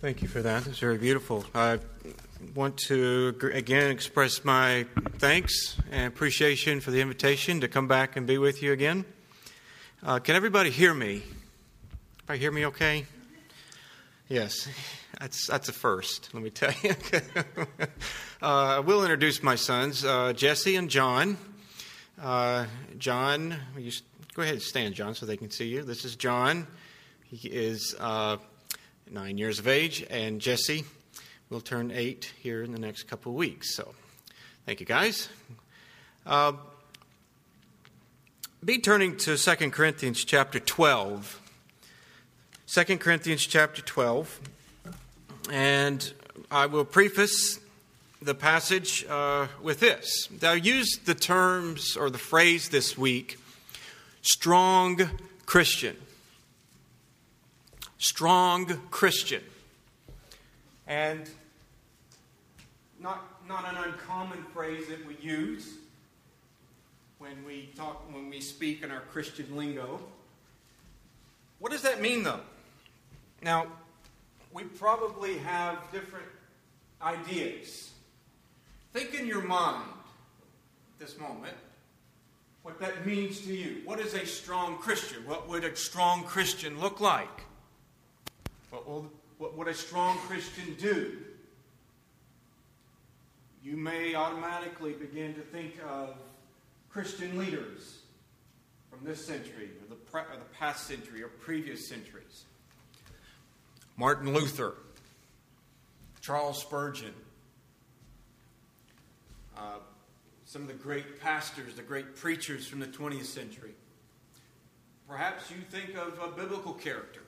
Thank you for that. It's very beautiful. I want to again express my thanks and appreciation for the invitation to come back and be with you again. Uh, can everybody hear me? Everybody hear me okay? Yes, that's, that's a first, let me tell you. uh, I will introduce my sons, uh, Jesse and John. Uh, John, you, go ahead and stand, John, so they can see you. This is John. He is uh, nine years of age, and Jesse will turn eight here in the next couple weeks. So, thank you, guys. Uh, be turning to 2 Corinthians chapter 12. 2 Corinthians chapter 12. And I will preface the passage uh, with this. I used the terms or the phrase this week strong Christian strong Christian. And not, not an uncommon phrase that we use when we talk when we speak in our Christian lingo. What does that mean though? Now, we probably have different ideas. Think in your mind this moment what that means to you. What is a strong Christian? What would a strong Christian look like? What will what would a strong Christian do? You may automatically begin to think of Christian leaders from this century or the, pre- or the past century or previous centuries. Martin Luther, Charles Spurgeon, uh, some of the great pastors, the great preachers from the 20th century. Perhaps you think of a biblical character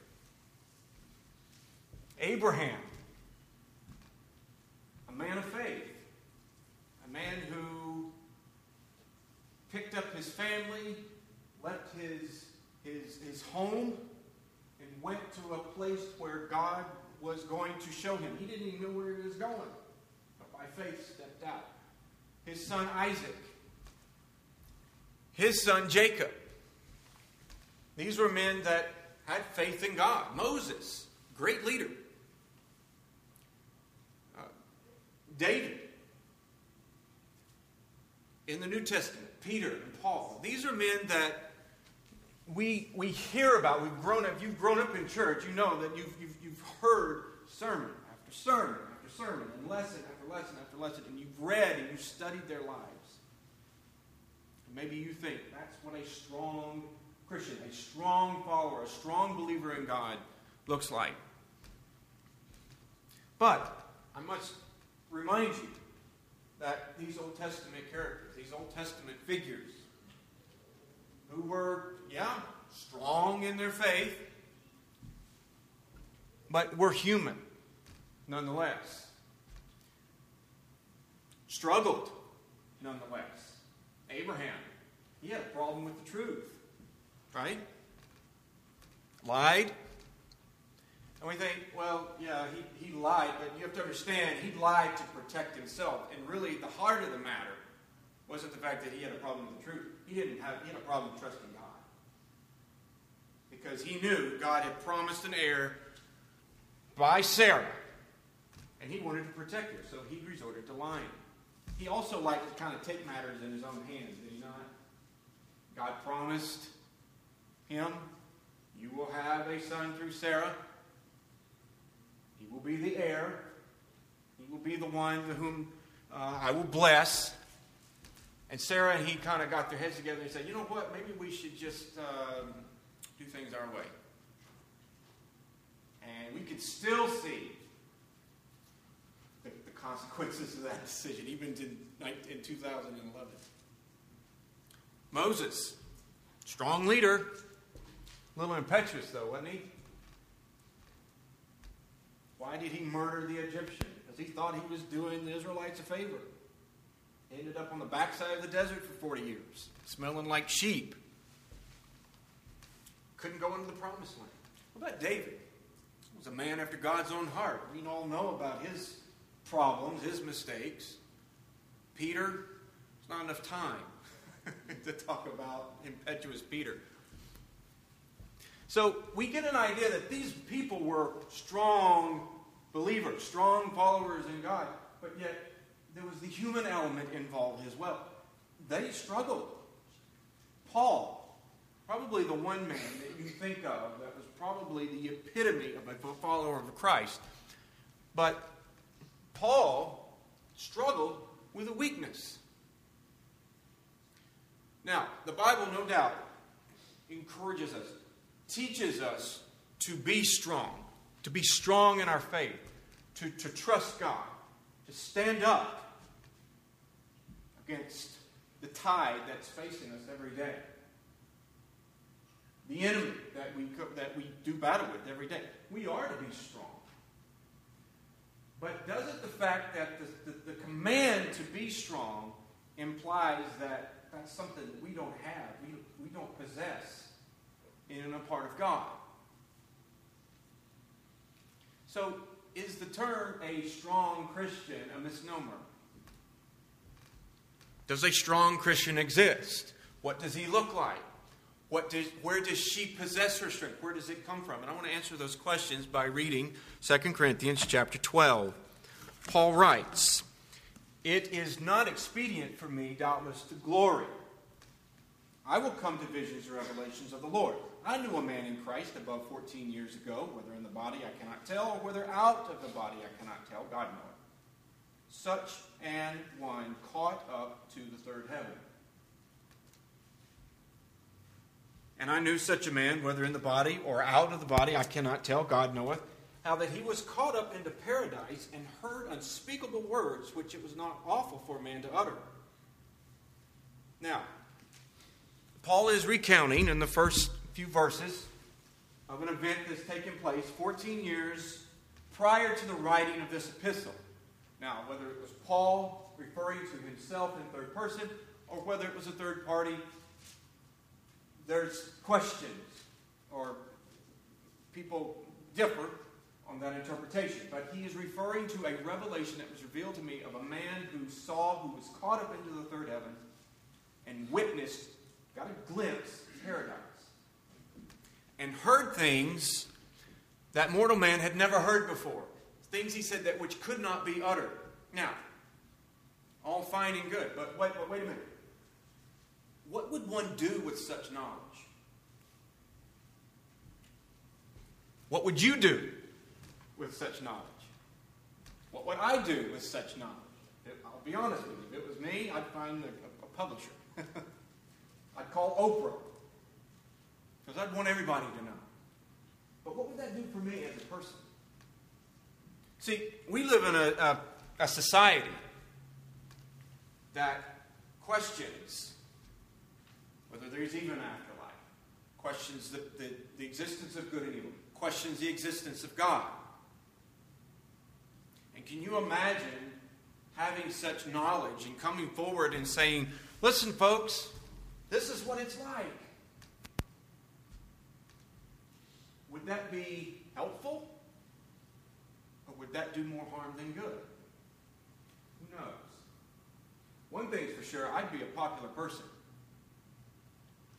Abraham, a man of faith, a man who picked up his family, left his, his, his home, and went to a place where God was going to show him. He didn't even know where he was going, but by faith stepped out. His son Isaac, his son Jacob. These were men that had faith in God. Moses, great leader. David in the New Testament, Peter and Paul. These are men that we, we hear about. We've grown up. You've grown up in church. You know that you've, you've, you've heard sermon after sermon after sermon and lesson after lesson after lesson, and you've read and you've studied their lives. And maybe you think that's what a strong Christian, a strong follower, a strong believer in God looks like. But I must remind you that these Old Testament characters, these Old Testament figures, who were, yeah, strong in their faith, but were human nonetheless. Struggled nonetheless. Abraham, he had a problem with the truth, right? Lied, and we think, well, yeah, he, he lied, but you have to understand, he lied to protect himself. And really, the heart of the matter wasn't the fact that he had a problem with the truth. He didn't have, he had a problem trusting God. Because he knew God had promised an heir by Sarah. And he wanted to protect her, so he resorted to lying. He also liked to kind of take matters in his own hands, did he not? God promised him, You will have a son through Sarah will be the heir. He will be the one to whom uh, I will bless. And Sarah and he kind of got their heads together and said, you know what, maybe we should just um, do things our way. And we could still see the, the consequences of that decision, even in, in 2011. Moses, strong leader, a little impetuous though, wasn't he? Why did he murder the Egyptian? Because he thought he was doing the Israelites a favor. He ended up on the backside of the desert for 40 years, smelling like sheep. Couldn't go into the promised land. What about David? He was a man after God's own heart. We all know about his problems, his mistakes. Peter, there's not enough time to talk about impetuous Peter. So we get an idea that these people were strong believers, strong followers in God, but yet there was the human element involved as well. They struggled. Paul, probably the one man that you think of that was probably the epitome of a follower of Christ. But Paul struggled with a weakness. Now, the Bible, no doubt, encourages us, teaches us to be strong, to be strong in our faith, to, to trust God, to stand up against the tide that's facing us every day. The enemy that we, that we do battle with every day. We are to be strong. But doesn't the fact that the, the, the command to be strong implies that that's something that we don't have, we, we don't possess in a part of God? So, is the term a strong Christian a misnomer? Does a strong Christian exist? What does he look like? What does, where does she possess her strength? Where does it come from? And I want to answer those questions by reading 2 Corinthians chapter 12. Paul writes, It is not expedient for me, doubtless, to glory. I will come to visions or revelations of the Lord. I knew a man in Christ above 14 years ago, whether in the body I cannot tell, or whether out of the body I cannot tell, God knoweth. Such an one caught up to the third heaven. And I knew such a man, whether in the body or out of the body, I cannot tell, God knoweth, how that he was caught up into paradise and heard unspeakable words which it was not lawful for a man to utter. Now, Paul is recounting in the first few verses of an event that's taken place 14 years prior to the writing of this epistle. Now, whether it was Paul referring to himself in third person or whether it was a third party there's questions or people differ on that interpretation. But he is referring to a revelation that was revealed to me of a man who saw, who was caught up into the third heaven and witnessed, got a glimpse paradise, and heard things that mortal man had never heard before. Things he said that which could not be uttered. Now, all fine and good, but wait, wait, wait a minute. What would one do with such knowledge? What would you do with such knowledge? What would I do with such knowledge? I'll be honest with you. If it was me, I'd find a, a publisher. I'd call Oprah. Because I'd want everybody to know. But what would that do for me as a person? See, we live in a, a, a society that questions whether there's even an afterlife, questions the, the, the existence of good and evil, questions the existence of God. And can you imagine having such knowledge and coming forward and saying, listen, folks, this is what it's like? Would that be helpful? Or would that do more harm than good? Who knows? One thing's for sure, I'd be a popular person.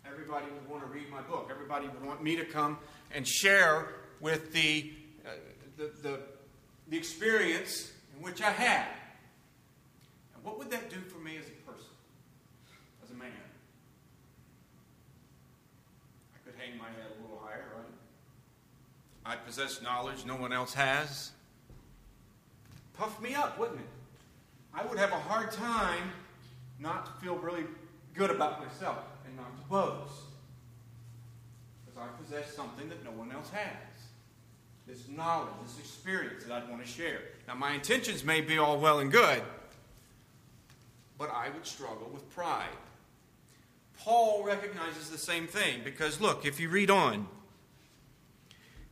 Everybody would want to read my book. Everybody would want me to come and share with the, uh, the, the, the experience in which I had. And what would that do for me as a person, as a man? I could hang my head a little higher? I possess knowledge no one else has. Puff me up, wouldn't it? I would have a hard time not to feel really good about myself and not to boast. Because I possess something that no one else has. This knowledge, this experience that I'd want to share. Now, my intentions may be all well and good, but I would struggle with pride. Paul recognizes the same thing because, look, if you read on,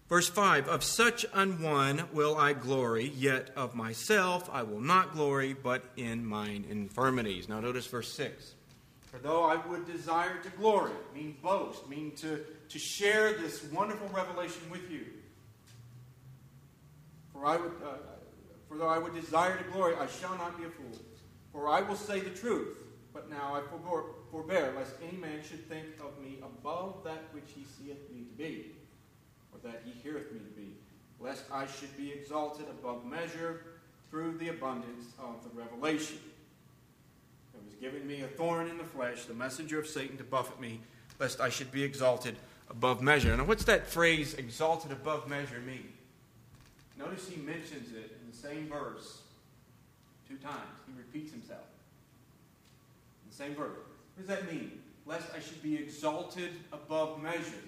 verse 5 Of such an one will I glory, yet of myself I will not glory, but in mine infirmities. Now, notice verse 6. For though I would desire to glory, mean boast, mean to, to share this wonderful revelation with you. For I would, uh, for though I would desire to glory, I shall not be a fool. For I will say the truth, but now I forbear, forbear lest any man should think of me above that which he seeth me to be, that he heareth me to be. lest I should be exalted above measure through the abundance of the revelation. It was given me a thorn in the flesh, the messenger of Satan to buffet me, lest I should be exalted above measure. Now, what's that phrase, exalted above measure, mean? Notice he mentions it in the same verse two times. He repeats himself. In the same verse. What does that mean? Lest I should be exalted above measure.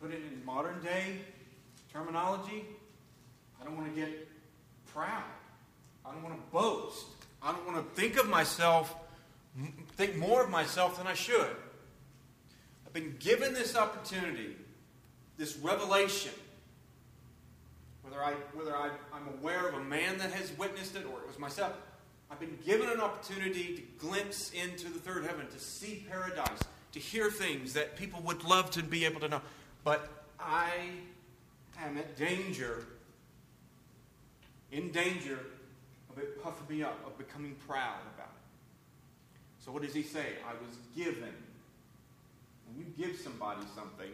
Put it in modern day terminology, I don't want to get proud. I don't want to boast. I don't want to think of myself, think more of myself than I should. I've been given this opportunity, this revelation. Whether, I, whether I, I'm aware of a man that has witnessed it or it was myself, I've been given an opportunity to glimpse into the third heaven, to see paradise, to hear things that people would love to be able to know. But I am at danger, in danger of it puffing me up, of becoming proud about it. So what does he say? I was given. When you give somebody something,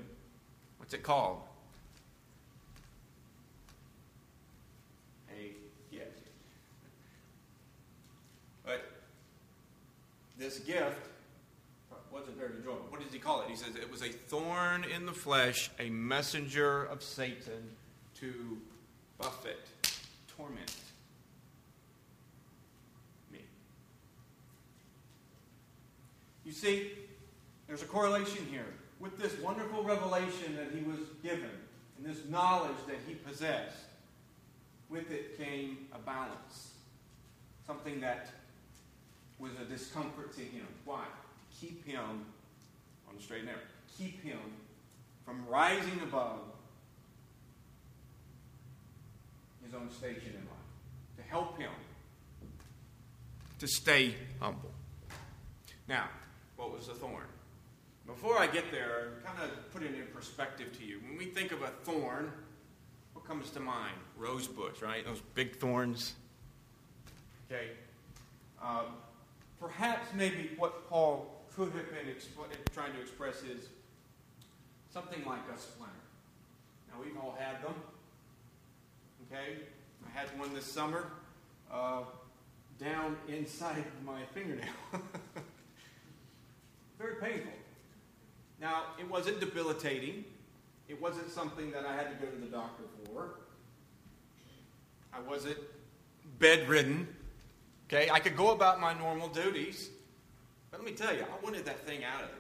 what's it called? A gift. But this gift wasn't very enjoyable. What does he call it? He says it was a thorn in the flesh, a messenger of Satan to buffet, torment me. You see, there's a correlation here with this wonderful revelation that he was given and this knowledge that he possessed. With it came a balance, something that was a discomfort to him. Why? Keep him on the straight and narrow. Keep him from rising above his own station in life. To help him to stay humble. Now, what was the thorn? Before I get there, kind of put it in perspective to you. When we think of a thorn, what comes to mind? Rose bush, right? Those big thorns. Okay. Um, perhaps maybe what Paul could have been trying to express is something like a splinter. Now, we've all had them. Okay? I had one this summer uh, down inside my fingernail. Very painful. Now, it wasn't debilitating. It wasn't something that I had to go to the doctor for. I wasn't bedridden. Okay? I could go about my normal duties. But let me tell you, I wanted that thing out of there.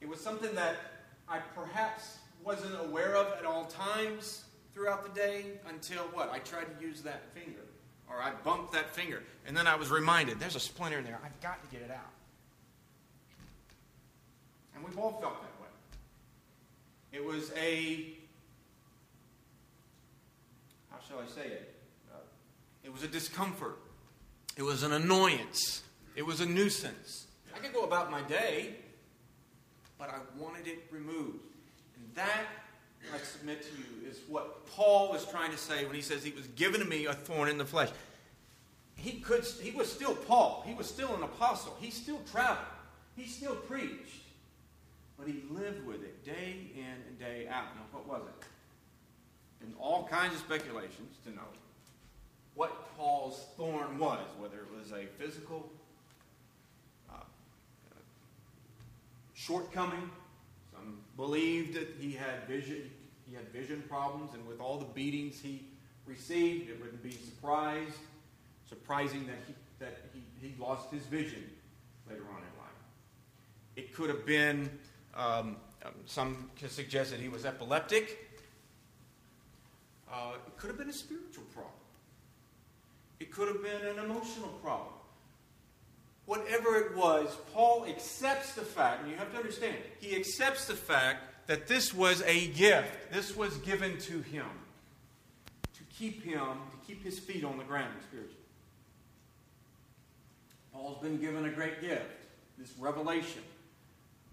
It was something that I perhaps wasn't aware of at all times throughout the day until what? I tried to use that finger. Or I bumped that finger. And then I was reminded there's a splinter in there. I've got to get it out. And we've all felt that way. It was a, how shall I say it? Uh, it was a discomfort. It was an annoyance. It was a nuisance. I could go about my day, but I wanted it removed. And that, I submit to you, is what Paul was trying to say when he says he was given to me a thorn in the flesh. He, could, he was still Paul. He was still an apostle. He still traveled. He still preached. But he lived with it day in and day out. Now, what was it? And all kinds of speculations to know what Paul's thorn was, whether it was a physical shortcoming. Some believed that he had vision, he had vision problems, and with all the beatings he received, it wouldn't be surprised, surprising that he, that he, he lost his vision later on in life. It could have been, um, um some suggest that he was epileptic. Uh, it could have been a spiritual problem. It could have been an emotional problem whatever it was, Paul accepts the fact, and you have to understand, he accepts the fact that this was a gift. This was given to him to keep him, to keep his feet on the ground spiritually. Paul's been given a great gift, this revelation,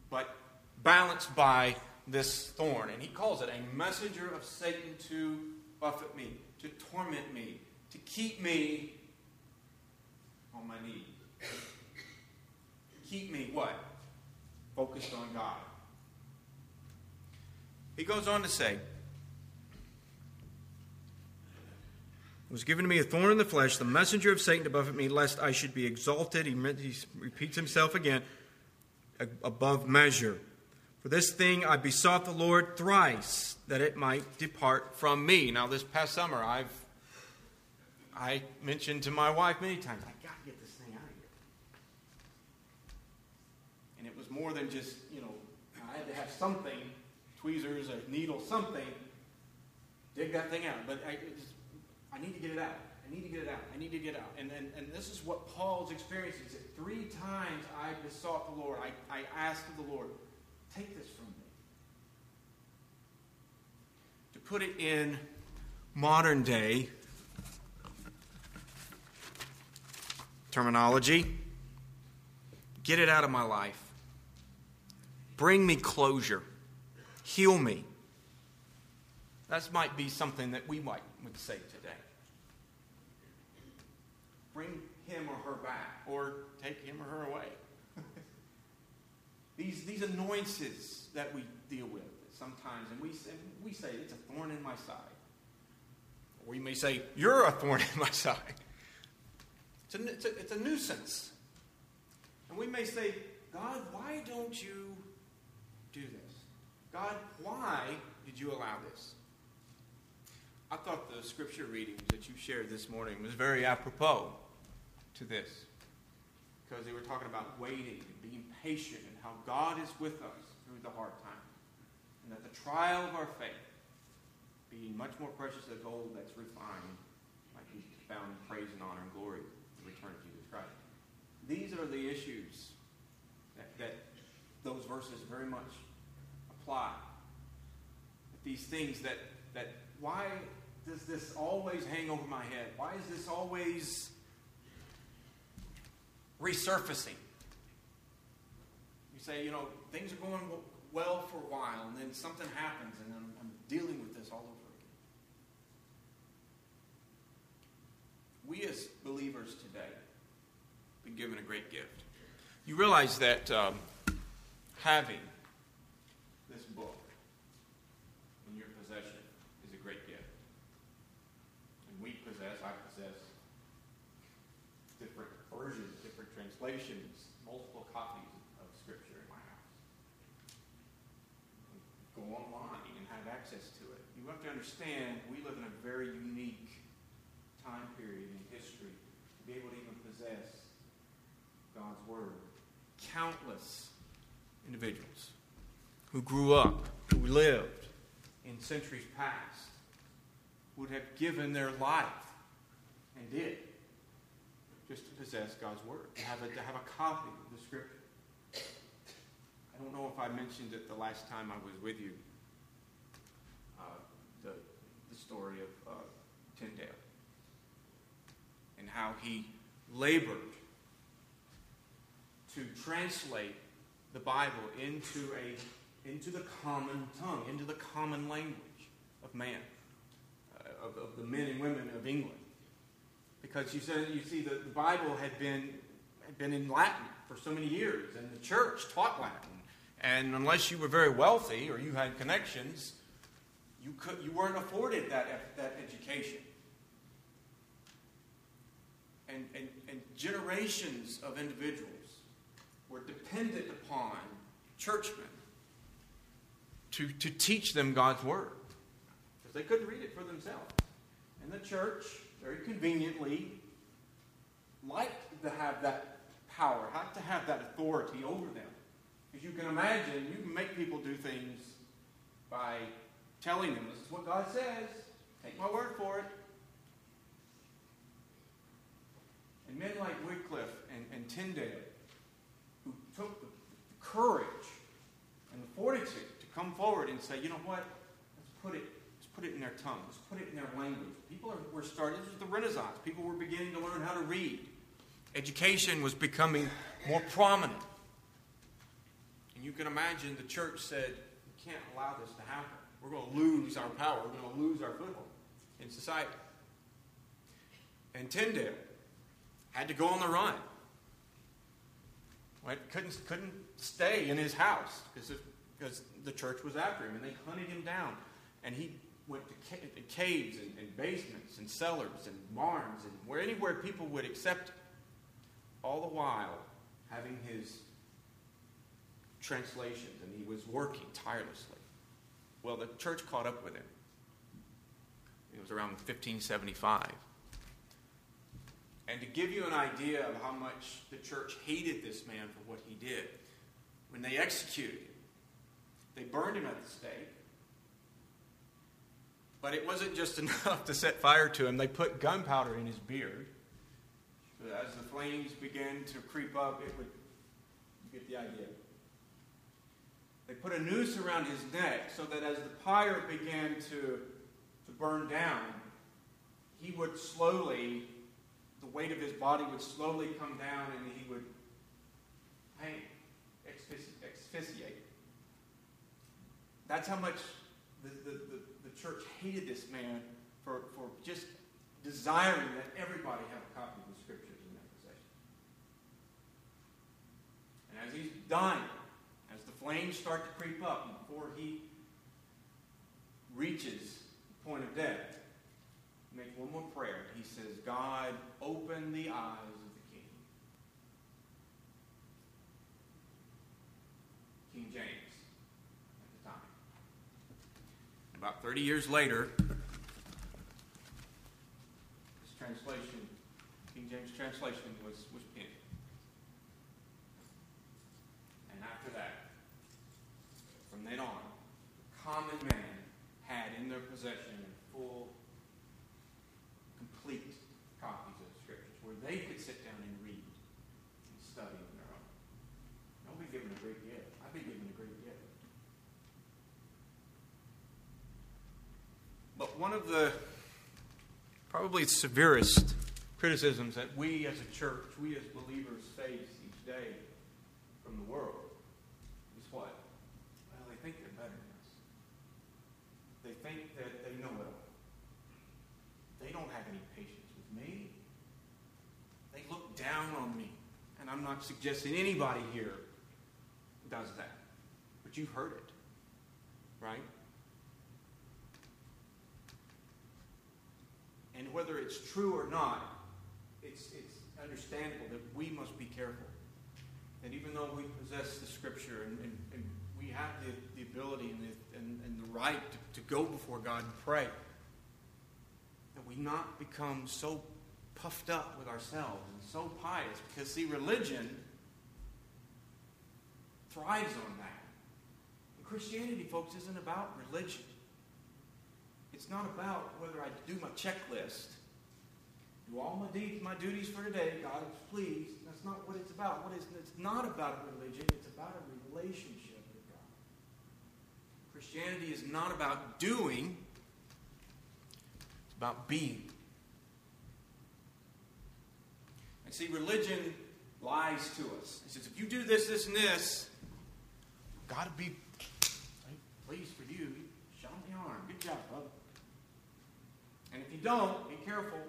but balanced by this thorn. And he calls it a messenger of Satan to buffet me, to torment me, to keep me on my knees keep me what? Focused on God. He goes on to say, was given to me a thorn in the flesh, the messenger of Satan to buffet me, lest I should be exalted. He, he repeats himself again above measure. For this thing I besought the Lord thrice that it might depart from me. Now, this past summer, I've I mentioned to my wife many times, I got to get this more than just, you know, I had to have something, tweezers, a needle, something, dig that thing out. But I, just, I need to get it out. I need to get it out. I need to get out. And, and, and this is what Paul's experience is. Three times I besought the Lord. I, I asked the Lord, take this from me. To put it in modern day terminology, get it out of my life. Bring me closure. Heal me. That might be something that we might would say today. Bring him or her back, or take him or her away. these, these annoyances that we deal with sometimes, and we, we say, it's a thorn in my side. Or we may say, you're a thorn in my side. It's a, it's a, it's a nuisance. And we may say, God, why don't you do this? God, why did you allow this? I thought the scripture readings that you shared this morning was very apropos to this. Because they were talking about waiting and being patient and how God is with us through the hard times. And that the trial of our faith, being much more precious than gold that's refined, might be found in praise and honor and glory in the return of Jesus Christ. These are the issues that, that those verses very much apply. These things that, that why does this always hang over my head? Why is this always resurfacing? You say, you know, things are going well for a while, and then something happens, and I'm, I'm dealing with this all over again. We as believers today have been given a great gift. You realize that um, having translations, multiple copies of Scripture in my house. Go online and have access to it. You have to understand we live in a very unique time period in history to be able to even possess God's Word. Countless individuals who grew up, who lived in centuries past, would have given their life and did just to possess God's Word, to have a, to have a copy of the Scripture. I don't know if I mentioned it the last time I was with you, uh, the, the story of uh, Tyndale and how he labored to translate the Bible into, a, into the common tongue, into the common language of man, uh, of, of the men and women of England because you said you see the, the Bible had been had been in Latin for so many years, and the church taught Latin. And unless you were very wealthy or you had connections, you could you weren't afforded that that education. And, and, and generations of individuals were dependent upon churchmen to, to teach them God's word because they couldn't read it for themselves. And the church very conveniently like to have that power, have to have that authority over them. Because you can imagine, you can make people do things by telling them, this is what God says, take my word for it. And men like Wycliffe and, and Tyndale, who took the courage and the fortitude to come forward and say, you know what, let's put it put it in their tongues, put it in their language. People are, were starting, this was the Renaissance. People were beginning to learn how to read. Education was becoming more prominent. And you can imagine the church said, we can't allow this to happen. We're going to lose our power. We're going to lose our foothold in society. And Tyndale had to go on the run. Couldn't, couldn't stay in his house because the church was after him and they hunted him down. And he went to ca- caves and, and basements and cellars and barns and where anywhere people would accept him, all the while having his translations and he was working tirelessly. Well, the church caught up with him. It was around 1575. And to give you an idea of how much the church hated this man for what he did, when they executed him, they burned him at the stake. But it wasn't just enough to set fire to him. They put gunpowder in his beard. So as the flames began to creep up, it would get the idea. They put a noose around his neck so that as the pyre began to, to burn down, he would slowly, the weight of his body would slowly come down and he would hang, asphyxiate. That's how much the, the, the church hated this man for, for just desiring that everybody have a copy of the scriptures in their possession. And as he's dying, as the flames start to creep up, before he reaches the point of death, make one more prayer. He says, God, open the eyes of the king. King James at the time. About 30 years later, this translation, King James translation, was, was penned. And after that, from then on, common man had in their possession full, complete copies of the scriptures where they could sit down and read and study on their own. Don't be given a great gift. I've been given a great gift. But one of the probably severest criticisms that we as a church, we as believers face each day from the world is what? Well, they think they're better than us. They think that they know it all. They don't have any patience with me. They look down on me. And I'm not suggesting anybody here does that. But you've heard it, right? And whether it's true or not, it's, it's understandable that we must be careful. And even though we possess the Scripture and, and, and we have the, the ability and the, and, and the right to, to go before God and pray, that we not become so puffed up with ourselves and so pious. Because, see, religion thrives on that. And Christianity, folks, isn't about religion. It's not about whether I do my checklist, do all my deeds, my duties for today, God is pleased. That's not what it's about. What is it's not about religion, it's about a relationship with God. Christianity is not about doing, it's about being. And see, religion lies to us. It says, if you do this, this, and this, God will be pleased for you. Show me the arm. Good job, brother. And if you don't, be careful.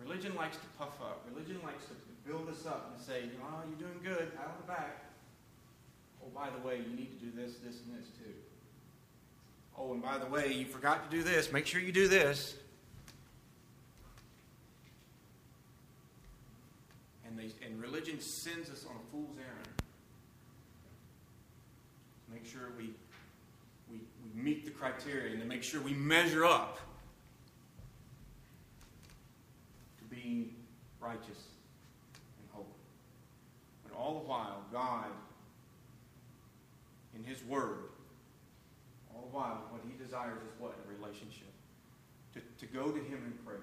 Religion likes to puff up. Religion likes to build us up and say, oh, you're doing good, pat on the back. Oh, by the way, you need to do this, this, and this too. Oh, and by the way, you forgot to do this. Make sure you do this. And, they, and religion sends us on a fool's errand. Make sure we meet the criteria and to make sure we measure up to being righteous and holy. But all the while, God, in His Word, all the while, what He desires is what? A relationship. To, to go to Him in prayer,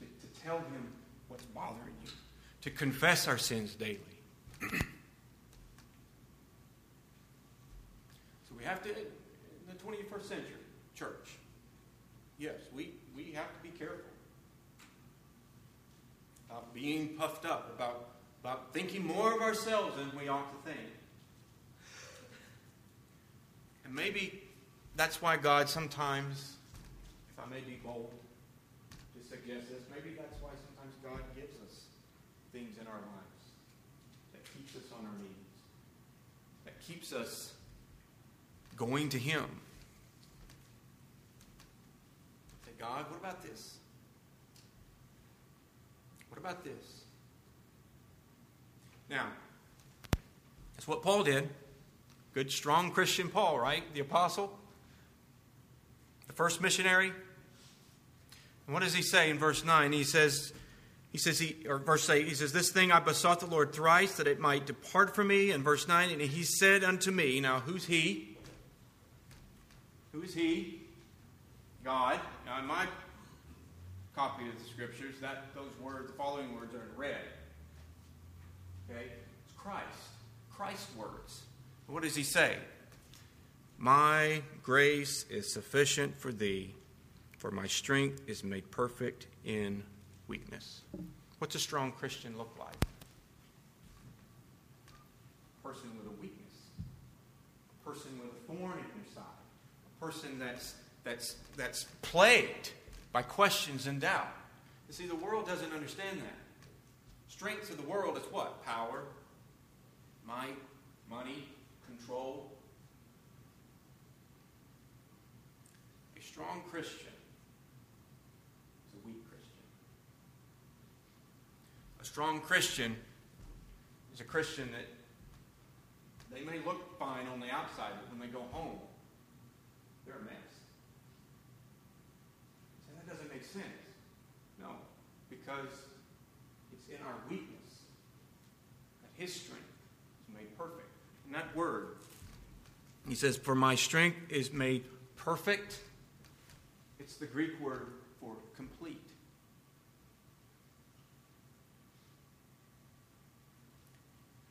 to, to tell Him what's bothering you, to confess our sins daily. so we have to, the 21st century, church, yes, we, we have to be careful about being puffed up, about, about thinking more of ourselves than we ought to think. And maybe that's why God sometimes, if I may be bold to suggest this, maybe that's why sometimes God gives us things in our lives that keeps us on our knees, that keeps us going to Him. Say, God, what about this? What about this? Now, that's what Paul did. Good, strong Christian Paul, right? The apostle, the first missionary. And what does he say in verse 9? He says, he says, he, or verse 8, he says, This thing I besought the Lord thrice that it might depart from me. And verse 9, and he said unto me, Now who's he? Who is he? God. Now in my copy of the scriptures, that those words, the following words are in red. Okay? It's Christ. Christ's words. What does he say? My grace is sufficient for thee, for my strength is made perfect in weakness. What's a strong Christian look like? A person with a weakness, a person with a thorn in their side, a person that's, that's, that's plagued by questions and doubt. You see, the world doesn't understand that. Strengths of the world is what? Power, might, money, control. A strong Christian is a weak Christian. A strong Christian is a Christian that they may look fine on the outside, but when they go home, they're a mess. So that doesn't make sense. No, because it's in our weakness that His strength is made perfect. And that word, he says, For my strength is made perfect. It's the Greek word for complete.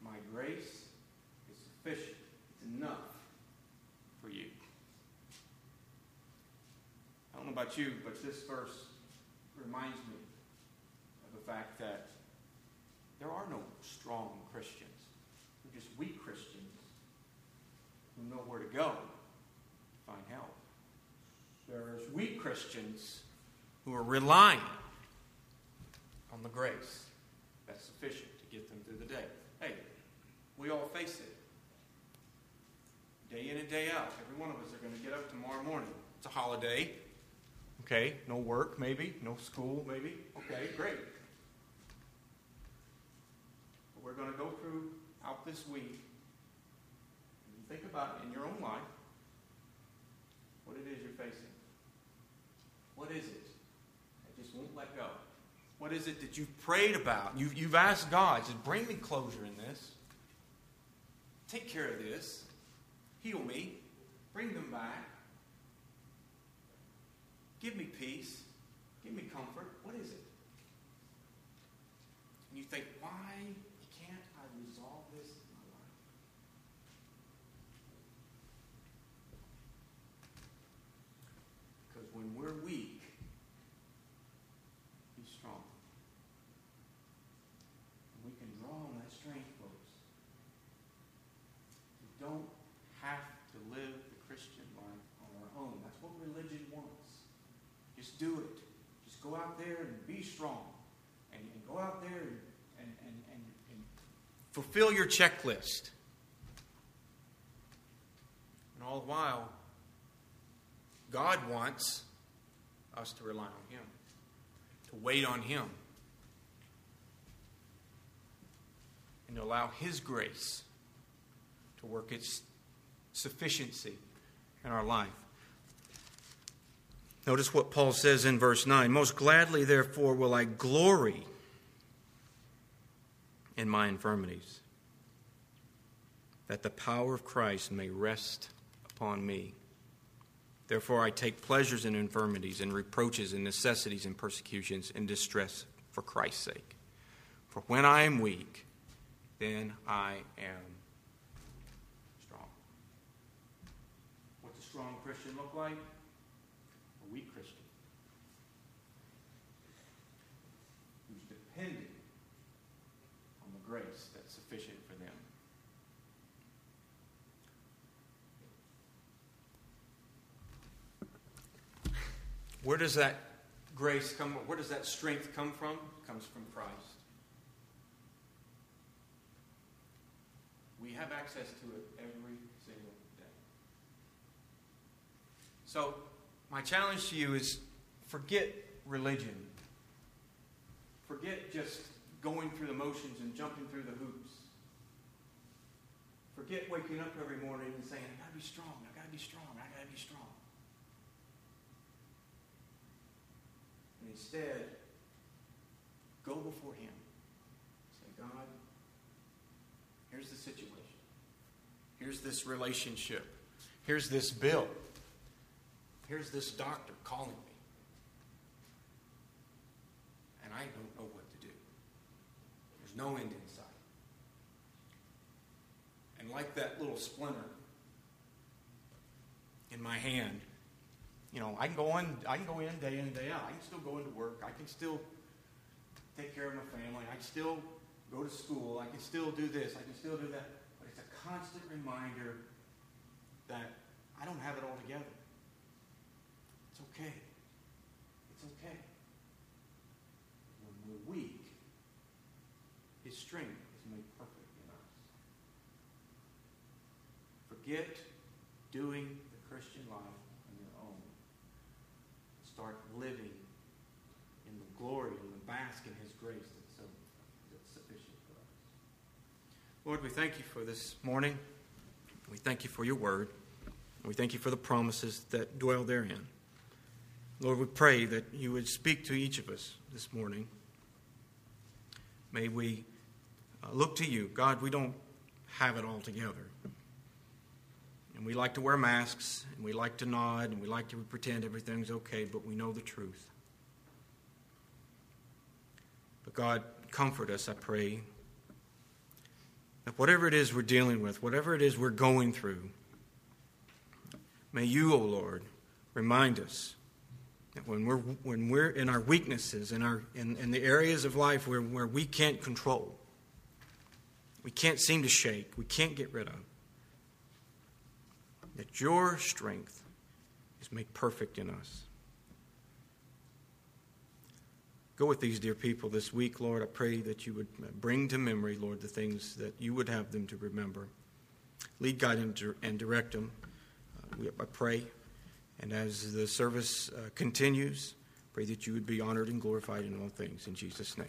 My grace is sufficient. It's enough for you. I don't know about you, but this verse reminds me of the fact that there are no strong Christians. They're just weak Christians who know where to go to find help. There's weak Christians who are relying on the grace that's sufficient to get them through the day. Hey, we all face it. Day in and day out. Every one of us are going to get up tomorrow morning. It's a holiday. Okay, no work, maybe. No school, maybe. Okay, great. But we're going to go through out this week think about in your own life what it is you're facing. What is it that just won't let go? What is it that you've prayed about? You've, you've asked God, said, bring me closure in this. Take care of this. Heal me. Bring them back. Give me peace. Give me comfort. What is it? And you think, why can't I resolve this in my life? Because when we're weak, He's strong. And we can draw on that strength, folks. We don't have to live the Christian life on our own. That's what religion wants. Just do it. Just go out there and be strong. And, and go out there and, and, and, and, and fulfill your checklist. And all the while, God wants us to rely on Him, to wait on Him, and to allow His grace to work its sufficiency in our life. Notice what Paul says in verse 9 Most gladly, therefore, will I glory in my infirmities, that the power of Christ may rest upon me. Therefore, I take pleasures in infirmities and reproaches and necessities and persecutions and distress for Christ's sake. For when I am weak, then I am strong. What's a strong Christian look like? A weak Christian. Who's dependent on the grace that's sufficient for them. Where does that grace come Where does that strength come from? It comes from Christ. We have access to it every single day. So, my challenge to you is forget religion. Forget just going through the motions and jumping through the hoops. Forget waking up every morning and saying, I gotta be strong, I gotta be strong, I gotta be strong. And instead, go before Him. Say, God, here's the situation. Here's this relationship. Here's this bill. Here's this doctor calling me. And I don't know what to do. There's no end in sight. And like that little splinter in my hand, you know, I can go on I can go in day in and day out. I can still go into work. I can still take care of my family. I can still go to school. I can still do this. I can still do that. But it's a constant reminder that I don't have it all together. It's okay. It's okay. When we're weak, strength is made perfect in us. Forget doing the Christian life on your own. Start living in the glory and the bask in His grace that's, so, that's sufficient for us. Lord, we thank you for this morning. We thank you for your word. We thank you for the promises that dwell therein. Lord, we pray that you would speak to each of us this morning. May we uh, look to you. God, we don't have it all together. And we like to wear masks, and we like to nod, and we like to pretend everything's okay, but we know the truth. But God, comfort us, I pray. That whatever it is we're dealing with, whatever it is we're going through, may you, O oh Lord, remind us that when we're, when we're in our weaknesses, in, our, in, in the areas of life where, where we can't control, we can't seem to shake, we can't get rid of, that your strength is made perfect in us. Go with these dear people this week, Lord. I pray that you would bring to memory, Lord, the things that you would have them to remember. Lead, guide, and direct them. Uh, I pray. And as the service uh, continues, pray that you would be honored and glorified in all things. In Jesus' name.